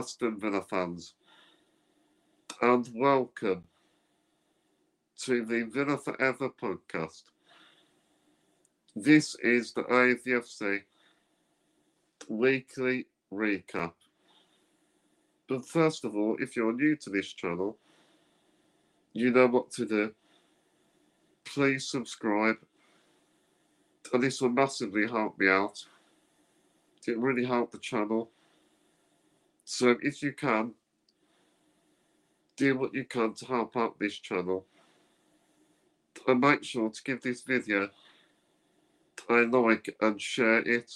Aston Villa fans, and welcome to the Villa Forever podcast. This is the AVFC weekly recap. But first of all, if you're new to this channel, you know what to do. Please subscribe, and this will massively help me out. It really helped the channel. So if you can, do what you can to help out this channel. And make sure to give this video a like and share it.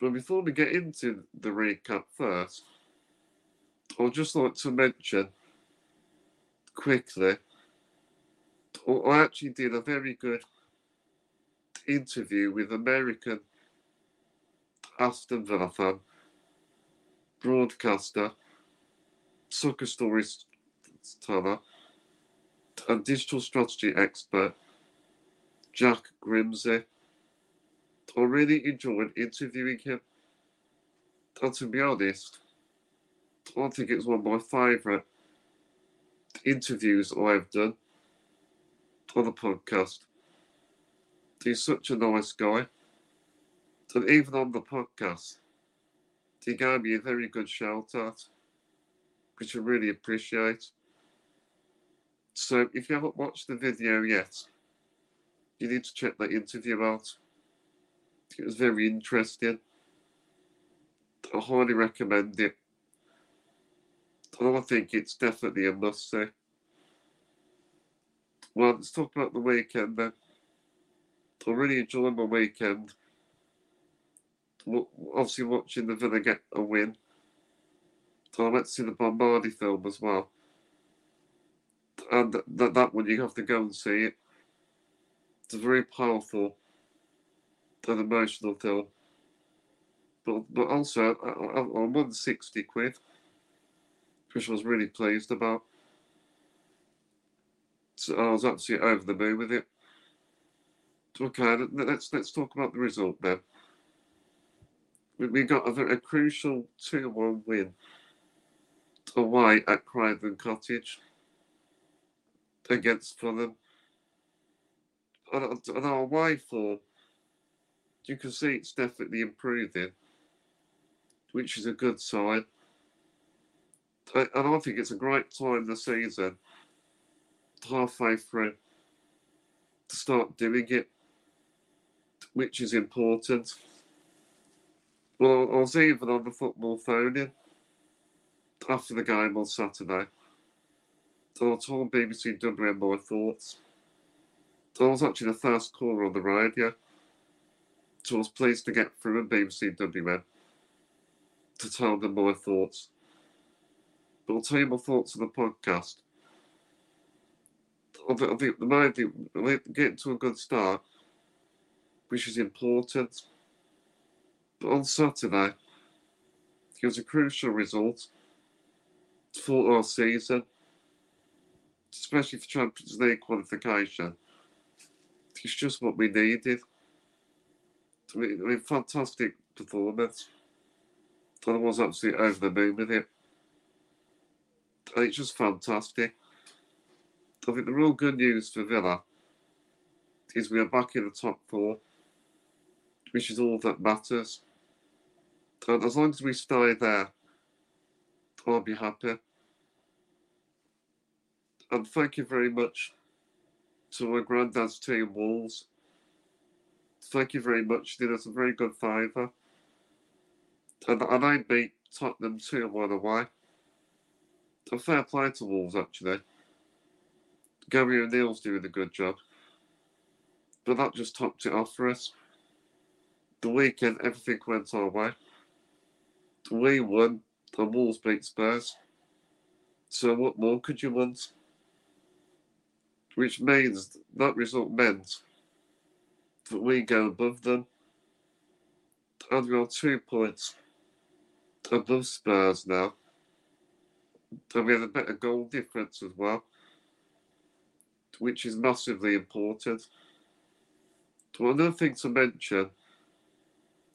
But before we get into the recap first, I'd just like to mention quickly, I actually did a very good interview with American Aston Villa fan, broadcaster, soccer stories teller, and digital strategy expert, Jack Grimsey. I really enjoyed interviewing him. And to be honest, I think it's one of my favourite interviews I've done on the podcast. He's such a nice guy. And even on the podcast, he gave me a very good shout out, which I really appreciate. So if you haven't watched the video yet, you need to check that interview out. It was very interesting. I highly recommend it. I think it's definitely a must see. Well, let's talk about the weekend then. I really enjoyed my weekend. Obviously, watching the Villa get a win. So I went to see the Bob Marley film as well. And that, that one, you have to go and see it. It's a very powerful and emotional film. But, but also, I, I, I won 60 quid which I was really pleased about. So I was absolutely over the moon with it. Okay, let's let's talk about the result then. We, got a, a crucial two-one win away at Craven Cottage against Fulham. And, and our away form, you can see it's definitely improving, which is a good sign. And I think it's a great time the season, halfway through, to start doing it, which is important. Well, I was even on the football phone in after the game on Saturday. And I told BBC WM my thoughts. I was actually the first caller on the radio. So I was pleased to get through on BBC WM to tell them my thoughts. But I'll tell you my thoughts on the podcast. I think, the main thing, getting to a good start, which is important. On Saturday, it was a crucial result for our season, especially for Champions League qualification. It's just what we needed. I mean, fantastic performance. I was absolutely over the moon with it it's just fantastic. I think the real good news for Villa is we are back in the top four, which is all that matters. And as long as we stay there, I'll be happy. And thank you very much to my granddad's team, Wolves. Thank you very much. You did us a very good favour. And, and I beat Tottenham 2 1 away a fair play to Wolves, actually. Gary O'Neil's doing a good job. But that just topped it off for us. The weekend, everything went our way. We won, The Wolves beat Spurs. So what more could you want? Which means that result meant that we go above them. And we are two points above Spurs now. And we have a better goal difference as well, which is massively important. Another thing to mention,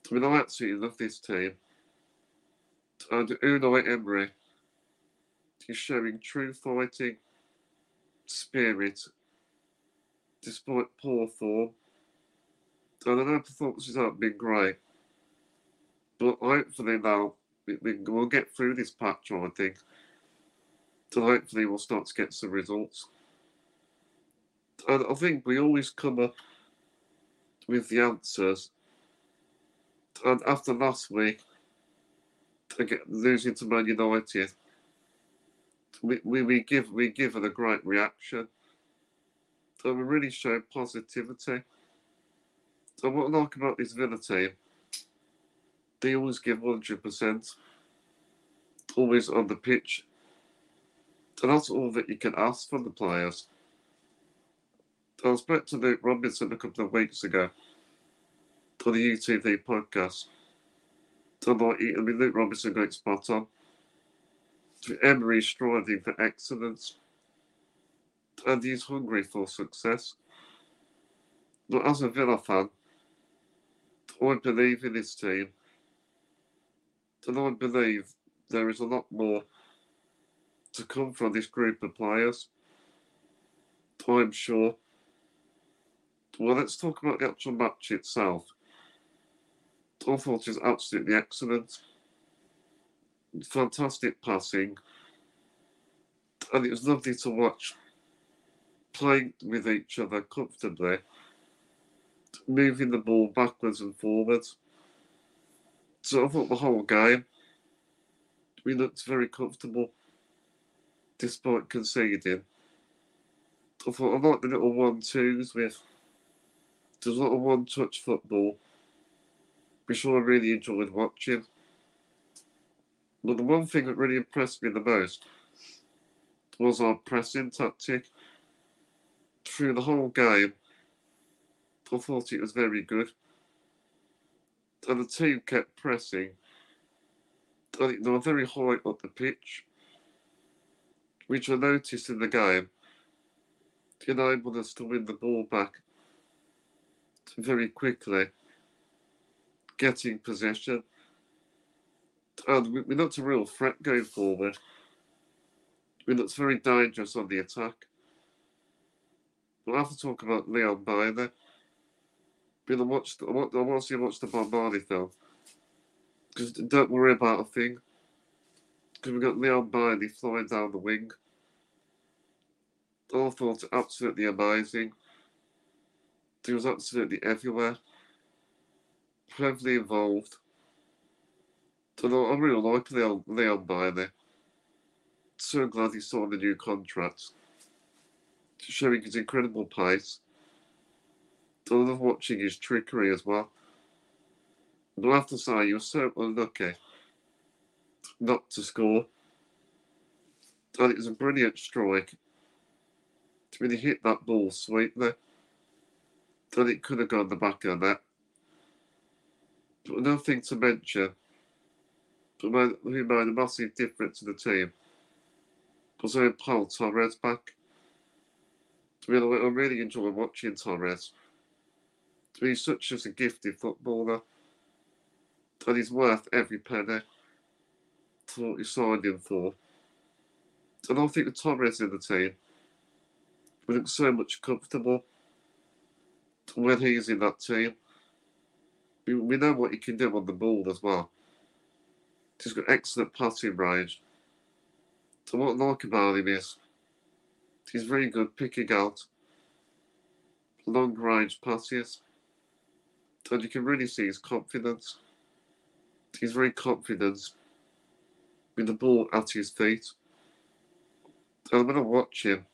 I mean, I absolutely love this team. And Unai Emery is showing true fighting spirit despite poor form. And I know performances haven't been great, but hopefully now we, we, will get through this patch, I think. So hopefully we'll start to get some results. And I think we always come up with the answers. And after last week, losing to Man United, we, we, we give we give it a great reaction. So we really show positivity. And what I like about this Villa team, they always give 100%, always on the pitch. And that's all that you can ask from the players. I spoke to Luke Robinson a couple of weeks ago on the UTV podcast. Like, I mean, Luke Robinson got spot on. Emery striving for excellence, and he's hungry for success. But as a Villa fan, I believe in this team, and I believe there is a lot more to come from this group of players. I'm sure. Well, let's talk about the actual match itself. I thought was absolutely excellent. Fantastic passing. And it was lovely to watch playing with each other comfortably, moving the ball backwards and forwards. So I thought the whole game, we looked very comfortable despite conceding. I thought I like the little one twos with there's a lot of one touch football, which I really enjoyed watching. But the one thing that really impressed me the most was our pressing tactic. Through the whole game, I thought it was very good. And the team kept pressing. I think they were very high up the pitch which I noticed in the game, enabled us to win the ball back very quickly, getting possession. And we, we looked a real threat going forward. We looked very dangerous on the attack. We'll have to talk about Leon Bailey. But I watched, I want, to see watch the Bob Marley film. Because don't worry about a thing. Because we've got Leon Bailey flying down the wing. All thought absolutely amazing. He was absolutely everywhere. Heavily involved. So I'm really like Leon, Leon Bailey. So glad he signed a new contract. Showing his incredible pace. I love watching his trickery as well. But I have to say, you were so unlucky not to score. And it was a brilliant strike to really hit that ball sweetly. Then it could have gone the back of that. Nothing to mention, who made a massive difference to the team was having Pau Torres back. Be honest, I really enjoy watching Torres. He's such a gifted footballer. And he's worth every penny for what you signed him for. And I think the Torres in the team we look so much comfortable when he's in that team. We, know what he can do on the ball as well. He's got excellent passing range. So what I like about him is he's very good picking out long range passes. And you can really see his confidence. He's very confident with the ball at his feet. And when I watch him,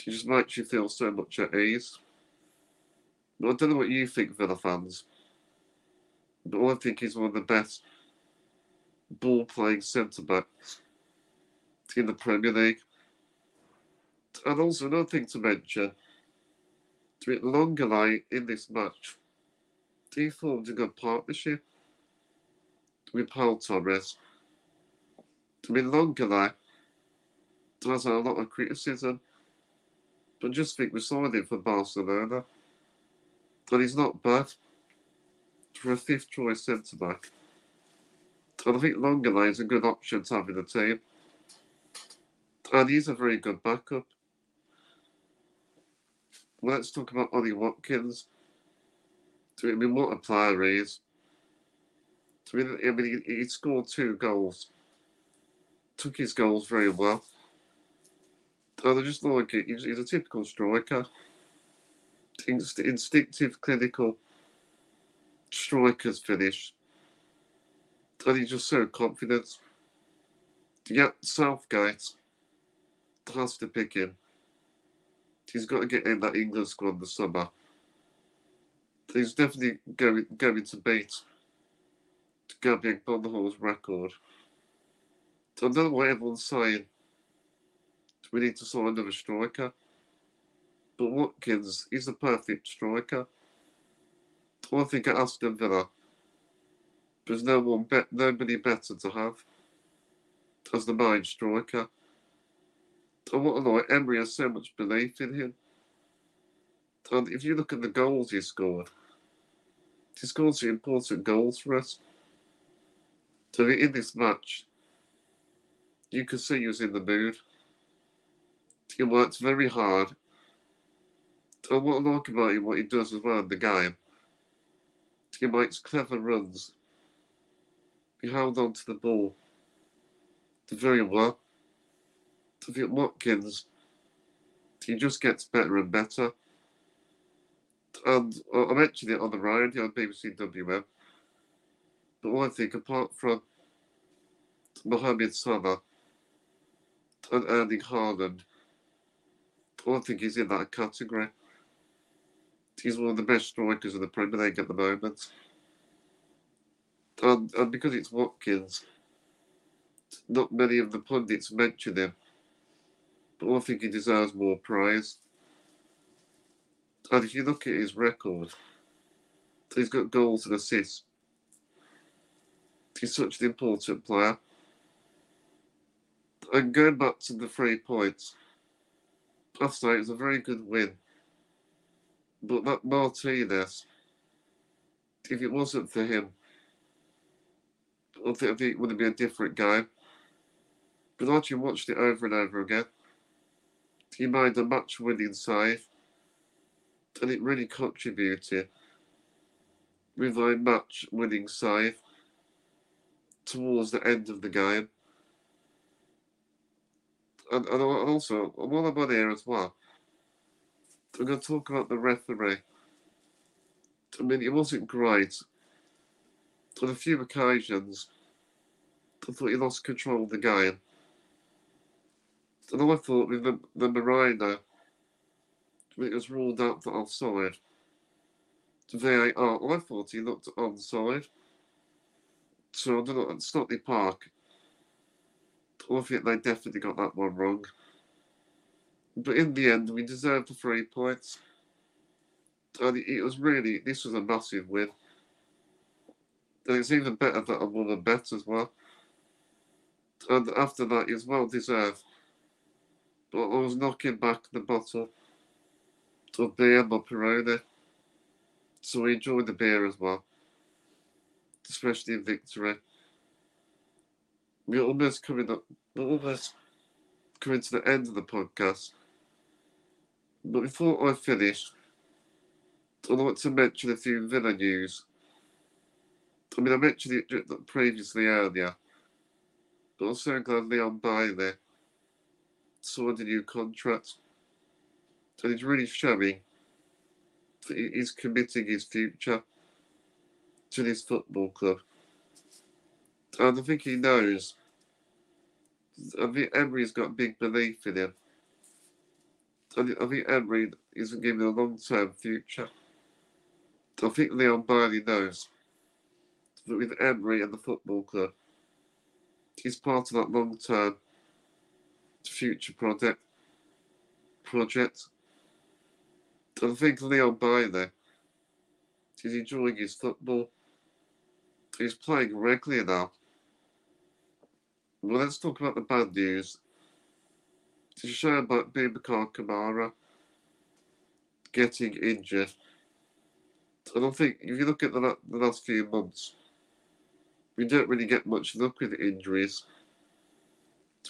he just makes you feel so much at ease. I don't know what you think, Villa fans, I think he's one of the best ball playing centre backs in the Premier League. And also, another thing to mention to it Lenglet in this match, he formed a good partnership with Pau Torres. I mean, Lenglet has a lot of criticism but just think we signed him for Barcelona. And he's not bad for a fifth choice centre back. And I think Lenglet is a good option to have in the team. And he's a very good backup. Let's talk about Ollie Watkins. I mean, what a player he is. I mean, I mean he, he scored two goals. Took his goals very well. And I just like it. He's, he's a typical striker. Inst- instinctive, clinical striker's finish. And he's just so confident. Yeah, Southgate has to pick him. He's got to get in that England squad this summer. He's definitely going, going to beat Gabby Agbonlahor's record. I don't know what everyone's saying. We need to sign another striker. But Watkins, is the perfect striker. I think at Aston Villa, there's no one be- nobody better to have as the main striker. And what I like, Emery has so much belief in him. And if you look at the goals he scored, he scored some important goals for us. So in this match, you could see he was in the mood. He works very hard. And what I like about him, what he does as well in the game, he makes clever runs. He held on to the ball very well. I think Watkins, he just gets better and better. And uh, I mentioned it on the radio on BBC WM. But I think apart from Mohamed Salah and Erling Haaland, I think he's in that category. He's one of the best strikers in the Premier League at the moment. And, and because it's Watkins, not many of the pundits mention him. But I think he deserves more praise. And if you look at his record, he's got goals and assists. He's such an important player. And going back to the three points, I say it was a very good win. But that Martinez, if it wasn't for him, I think, it would have been a different game. But you watched it over and over again, he made a match winning save, and it really contributed with a match winning save towards the end of the game. And, and also, while I'm on here as well, I'm going to talk about the referee. I mean, it wasn't great. On a few occasions, I thought he lost control of the game. And I thought with the, the Marino, it was ruled out for offside. VAR, I thought he looked onside. So I don't know, at Stockley Park, I think they definitely got that one wrong. But in the end, we deserved the three points. And it was really, this was a massive win. And it's even better that I won a bet as well. And after that, it's well deserved. But I was knocking back the bottle of beer, my Peroni. So we enjoyed the beer as well. Especially in victory. We're almost coming up, we're almost coming to the end of the podcast. But before I finish, I want to mention a few Villa news. I mean, I mentioned it previously earlier, but I'm so glad Leon Bailey signed a new contract. And it's really showing that he's committing his future to this football club. And I think he knows. I think Emery's got big belief in him. I think Emery isn't giving a long term future. I think Leon Bailey knows that with Emery and the football club, he's part of that long term future project. Project. And I think Leon Bailey is enjoying his football. He's playing regularly now. Well, let's talk about the bad news. To show about Boubacar Kamara getting injured. And I don't think, if you look at the, the last few months, we don't really get much luck with injuries.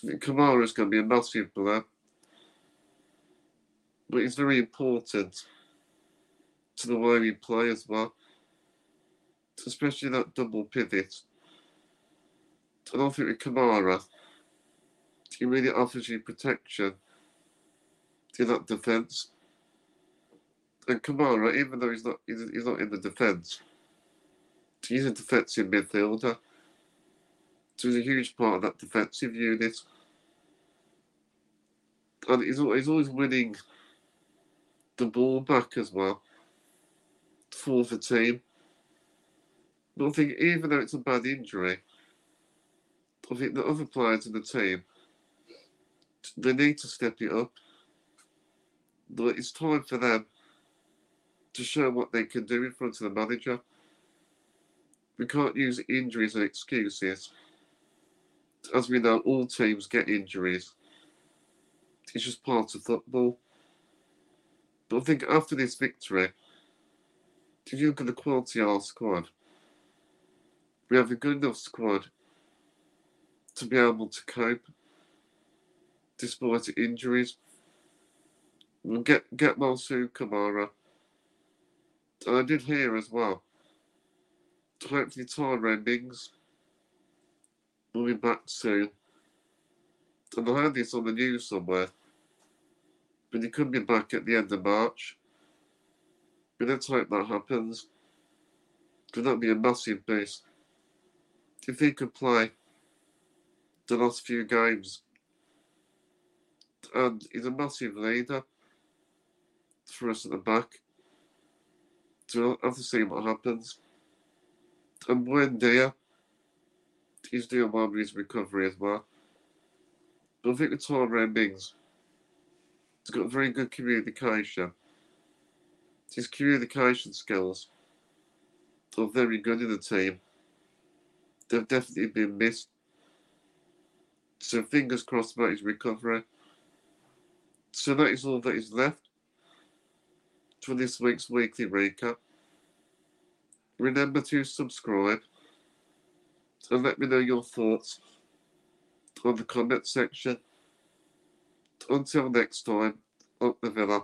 Kamara is going to be a massive blow. But he's very important to the way we play as well. Especially that double pivot. I don't think with Kamara, he really offers you protection to that defence. And Kamara, even though he's not he's, he's not in the defence, he's a defensive midfielder. So he's a huge part of that defensive unit. And he's, he's always winning the ball back as well for the team. But I think even though it's a bad injury, I think the other players in the team they need to step it up. But it's time for them to show what they can do in front of the manager. We can't use injuries as excuses. As we know, all teams get injuries. It's just part of football. But I think after this victory, if you look at the quality of our squad, we have a good enough squad to be able to cope despite injuries. Get get well soon, Kamara. I did hear as well. Hopefully Tyrone Mings will be back soon. And I heard this on the news somewhere but he could be back at the end of March. But let's hope that happens. Because that'd be a massive boost. If he could play the last few games, and he's a massive leader for us at the back. So we'll have to see what happens. And Buendia, he's doing well with his recovery as well. But I think with Tyrone Mings, He's got very good communication. His communication skills are very good in the team. They've definitely been missed. So fingers crossed about his recovery. So that is all that is left for this week's weekly recap. Remember to subscribe and let me know your thoughts on the comment section. Until next time, up the villa.